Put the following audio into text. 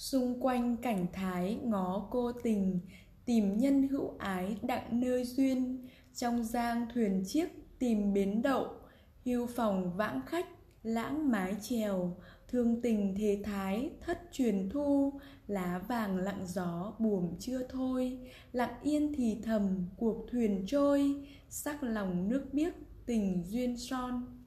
xung quanh cảnh thái ngó cô tình, tìm nhân hữu ái đặng nơi duyên. Trong giang thuyền chiếc tìm bến đậu hưu phòng vãng khách, lãng mái chèo. Thương tình thế thái thất truyền thu, lá vàng lặng gió buồm chưa thôi. Lặng yên thì thầm, cuộc thuyền trôi, sắc lòng nước biếc tình duyên son.